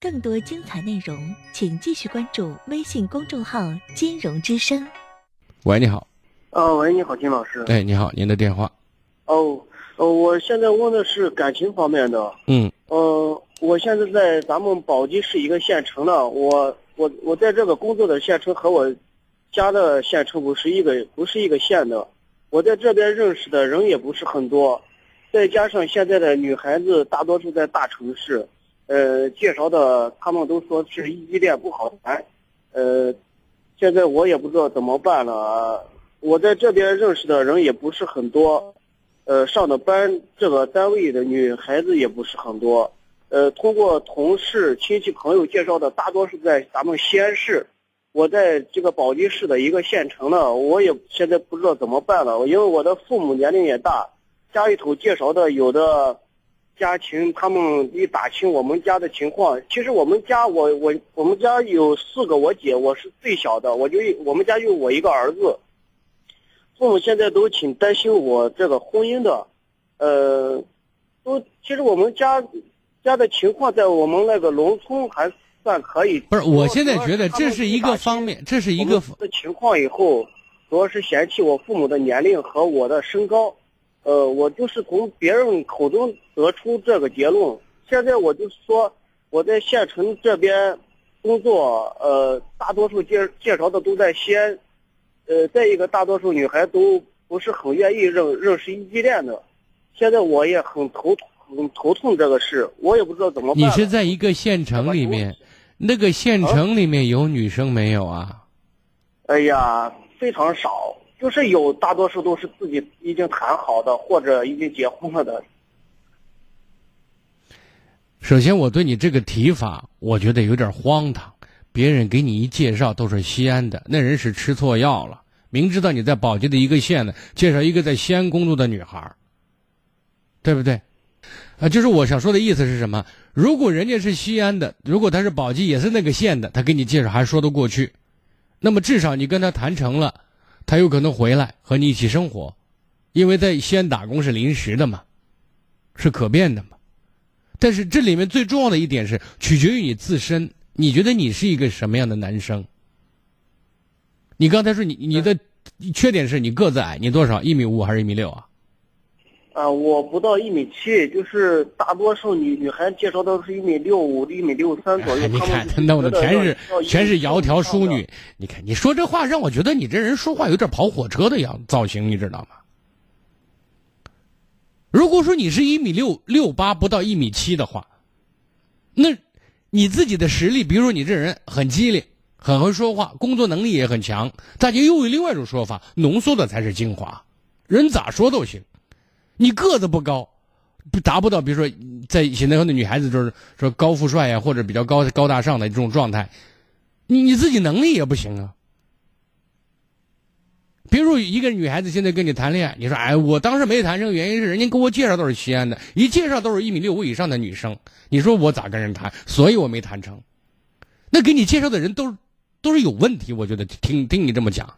更多精彩内容，请继续关注微信公众号“金融之声”。喂，你好。哦，喂，你好，金老师。哎，你好，您的电话。哦，呃，我现在问的是感情方面的。嗯。呃，我现在在咱们宝鸡市一个县城呢，我我我在这个工作的县城和我家的县城不是一个不是一个县的，我在这边认识的人也不是很多，再加上现在的女孩子大多数在大城市。呃，介绍的他们都说是异地恋不好谈，呃，现在我也不知道怎么办了。我在这边认识的人也不是很多，呃，上的班这个单位的女孩子也不是很多，呃，通过同事、亲戚、朋友介绍的，大多是在咱们西安市。我在这个宝鸡市的一个县城呢，我也现在不知道怎么办了，因为我的父母年龄也大，家里头介绍的有的。家庭他们一打听我们家的情况，其实我们家我我我们家有四个，我姐我是最小的，我就我们家就我一个儿子。父母现在都挺担心我这个婚姻的，呃，都其实我们家家的情况在我们那个农村还算可以。不是，我现在觉得这是一个方面，这是一个的情况。以后主要是嫌弃我父母的年龄和我的身高。呃，我就是从别人口中得出这个结论。现在我就是说，我在县城这边工作，呃，大多数介介绍的都在西安，呃，再一个，大多数女孩都不是很愿意认认识异地恋的。现在我也很头很头痛这个事，我也不知道怎么办。你是在一个县城里面，那个县城里面有女生没有啊？哎呀，非常少。就是有，大多数都是自己已经谈好的，或者已经结婚了的。首先，我对你这个提法，我觉得有点荒唐。别人给你一介绍都是西安的，那人是吃错药了。明知道你在宝鸡的一个县呢，介绍一个在西安工作的女孩对不对？啊，就是我想说的意思是什么？如果人家是西安的，如果他是宝鸡也是那个县的，他给你介绍还说得过去。那么至少你跟他谈成了。他有可能回来和你一起生活，因为在西安打工是临时的嘛，是可变的嘛。但是这里面最重要的一点是取决于你自身，你觉得你是一个什么样的男生？你刚才说你你的缺点是你个子矮，你多少？一米五还是一米六啊？啊，我不到一米七，就是大多数女女孩介绍都是一米六五、一米六三左右。你看他弄的全是全是窈窕淑女。你看你说这话让我觉得你这人说话有点跑火车的样造型，你知道吗？如果说你是一米六六八不到一米七的话，那你自己的实力，比如说你这人很机灵，很会说话，工作能力也很强，大家又有另外一种说法，浓缩的才是精华，人咋说都行。你个子不高，达不到，比如说在现在很多女孩子就是说高富帅呀，或者比较高高大上的这种状态，你你自己能力也不行啊。比如一个女孩子现在跟你谈恋爱，你说哎，我当时没谈成，原因是人家给我介绍都是西安的，一介绍都是一米六五以上的女生，你说我咋跟人谈？所以我没谈成。那给你介绍的人都都是有问题，我觉得听听你这么讲，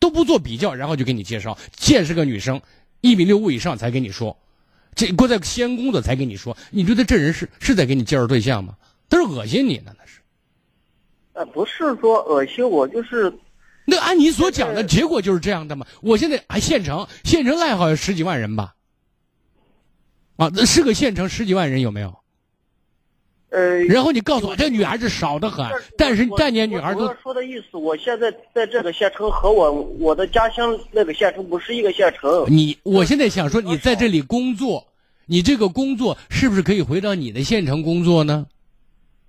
都不做比较，然后就给你介绍，见识个女生。一米六五以上才跟你说，这过在西安工作才跟你说，你觉得这人是是在给你介绍对象吗？他是恶心你呢，那是。呃，不是说恶心我，就是。那按你所讲的结果就是这样的嘛？我现在还县城，县城赖好有十几万人吧？啊，那是个县城，十几万人有没有？呃，然后你告诉我，这女孩子少得很，但是但年女孩都说的意思，我现在在这个县城和我我的家乡那个县城不是一个县城。你我现在想说，你在这里工作，你这个工作是不是可以回到你的县城工作呢？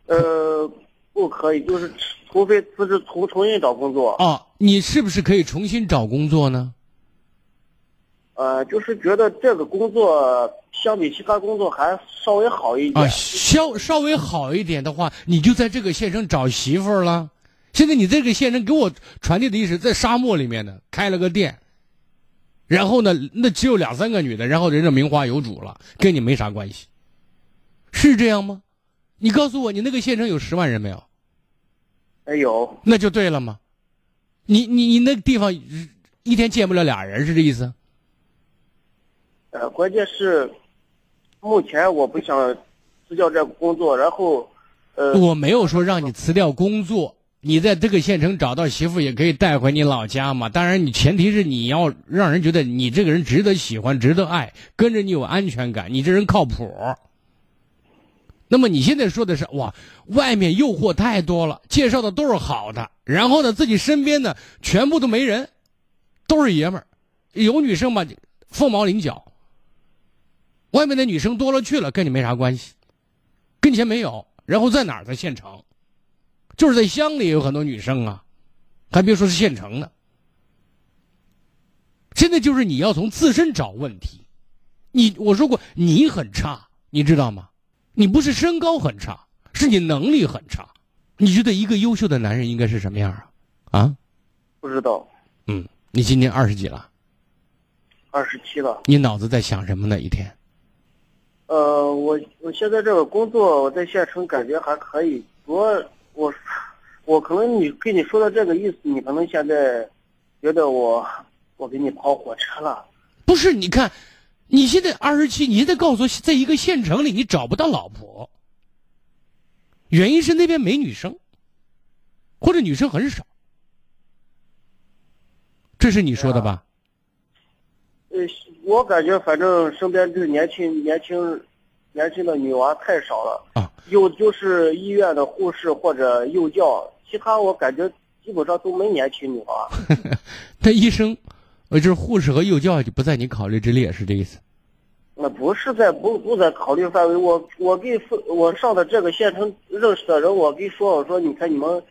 呃，不可以，就是除非辞职重重新找工作。哦，你是不是可以重新找工作呢？呃，就是觉得这个工作相比其他工作还稍微好一点。啊，稍稍微好一点的话，你就在这个县城找媳妇儿了。现在你这个县城给我传递的意思，在沙漠里面呢开了个店，然后呢，那只有两三个女的，然后人家名花有主了，跟你没啥关系，是这样吗？你告诉我，你那个县城有十万人没有？哎，有。那就对了嘛？你你你那个地方一天见不了俩人，是这意思？呃，关键是，目前我不想辞掉这个工作，然后，呃，我没有说让你辞掉工作，你在这个县城找到媳妇也可以带回你老家嘛。当然，你前提是你要让人觉得你这个人值得喜欢、值得爱，跟着你有安全感，你这人靠谱。那么你现在说的是哇，外面诱惑太多了，介绍的都是好的，然后呢，自己身边呢全部都没人，都是爷们儿，有女生吧，凤毛麟角。外面的女生多了去了，跟你没啥关系，跟前没有。然后在哪儿？在县城，就是在乡里有很多女生啊，还别说是县城呢。现在就是你要从自身找问题，你我说过你很差，你知道吗？你不是身高很差，是你能力很差。你觉得一个优秀的男人应该是什么样啊？啊？不知道。嗯，你今年二十几了？二十七了。你脑子在想什么呢？一天？呃，我我现在这个工作，我在县城感觉还可以。我我我可能你跟你说的这个意思，你可能现在觉得我我给你跑火车了。不是，你看。你现在二十七，你现在告诉，在一个县城里你找不到老婆，原因是那边没女生，或者女生很少，这是你说的吧？呃，我感觉反正身边这年轻、年轻、年轻的女娃太少了啊，有就是医院的护士或者幼教，其他我感觉基本上都没年轻女娃。那医生。呃，就是护士和幼教就不在你考虑之列，是这意思？那不是在不不在考虑范围。我我给我上的这个县城认识的人，我给说我说，你看你们，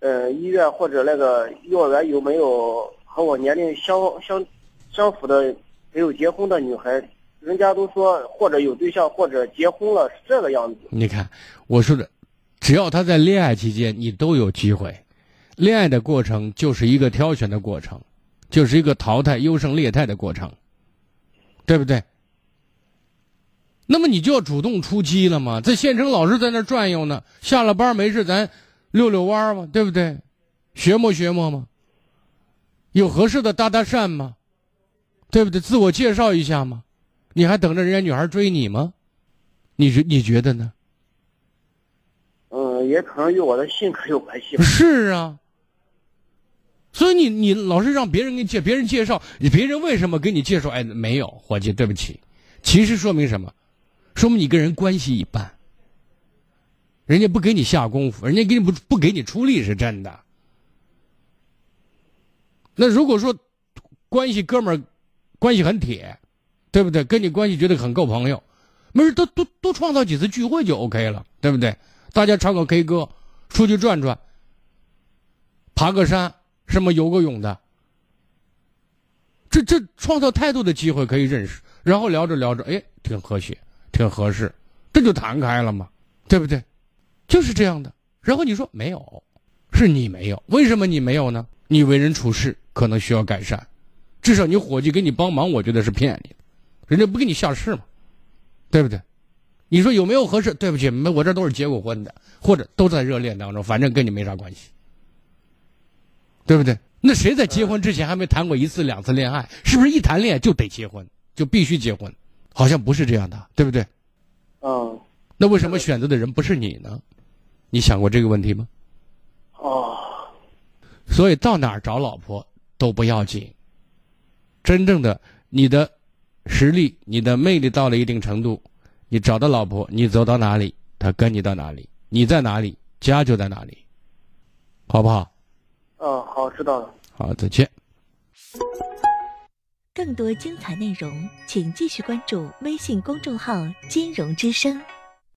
呃，医院或者那个幼儿园有没有和我年龄相相相符的没有结婚的女孩？人家都说或者有对象或者结婚了是这个样子。你看我说的，只要他在恋爱期间，你都有机会。恋爱的过程就是一个挑选的过程。就是一个淘汰优胜劣汰的过程，对不对？那么你就要主动出击了嘛，在县城老是在那转悠呢，下了班没事咱溜溜弯嘛，对不对？学摸学摸嘛，有合适的搭搭讪吗？对不对？自我介绍一下嘛，你还等着人家女孩追你吗？你觉你觉得呢？嗯，也可能与我的性格有关系。是啊。所以你你老是让别人给你介别人介绍，别人为什么给你介绍？哎，没有，伙计，对不起。其实说明什么？说明你跟人关系一般。人家不给你下功夫，人家给你不不给你出力是真的。那如果说关系哥们儿关系很铁，对不对？跟你关系觉得很够朋友，没事，多多多创造几次聚会就 OK 了，对不对？大家唱个 K 歌，出去转转，爬个山。什么游个泳的，这这创造太多的机会可以认识，然后聊着聊着，哎，挺和谐，挺合适，这就谈开了嘛，对不对？就是这样的。然后你说没有，是你没有，为什么你没有呢？你为人处事可能需要改善，至少你伙计给你帮忙，我觉得是骗你的，人家不给你下市嘛，对不对？你说有没有合适？对不起，没，我这都是结过婚的，或者都在热恋当中，反正跟你没啥关系。对不对？那谁在结婚之前还没谈过一次两次恋爱？是不是一谈恋爱就得结婚，就必须结婚？好像不是这样的，对不对？嗯。那为什么选择的人不是你呢？你想过这个问题吗？哦。所以到哪儿找老婆都不要紧。真正的你的实力、你的魅力到了一定程度，你找到老婆，你走到哪里，她跟你到哪里；你在哪里，家就在哪里，好不好？哦，好，知道了。好，再见。更多精彩内容，请继续关注微信公众号“金融之声”。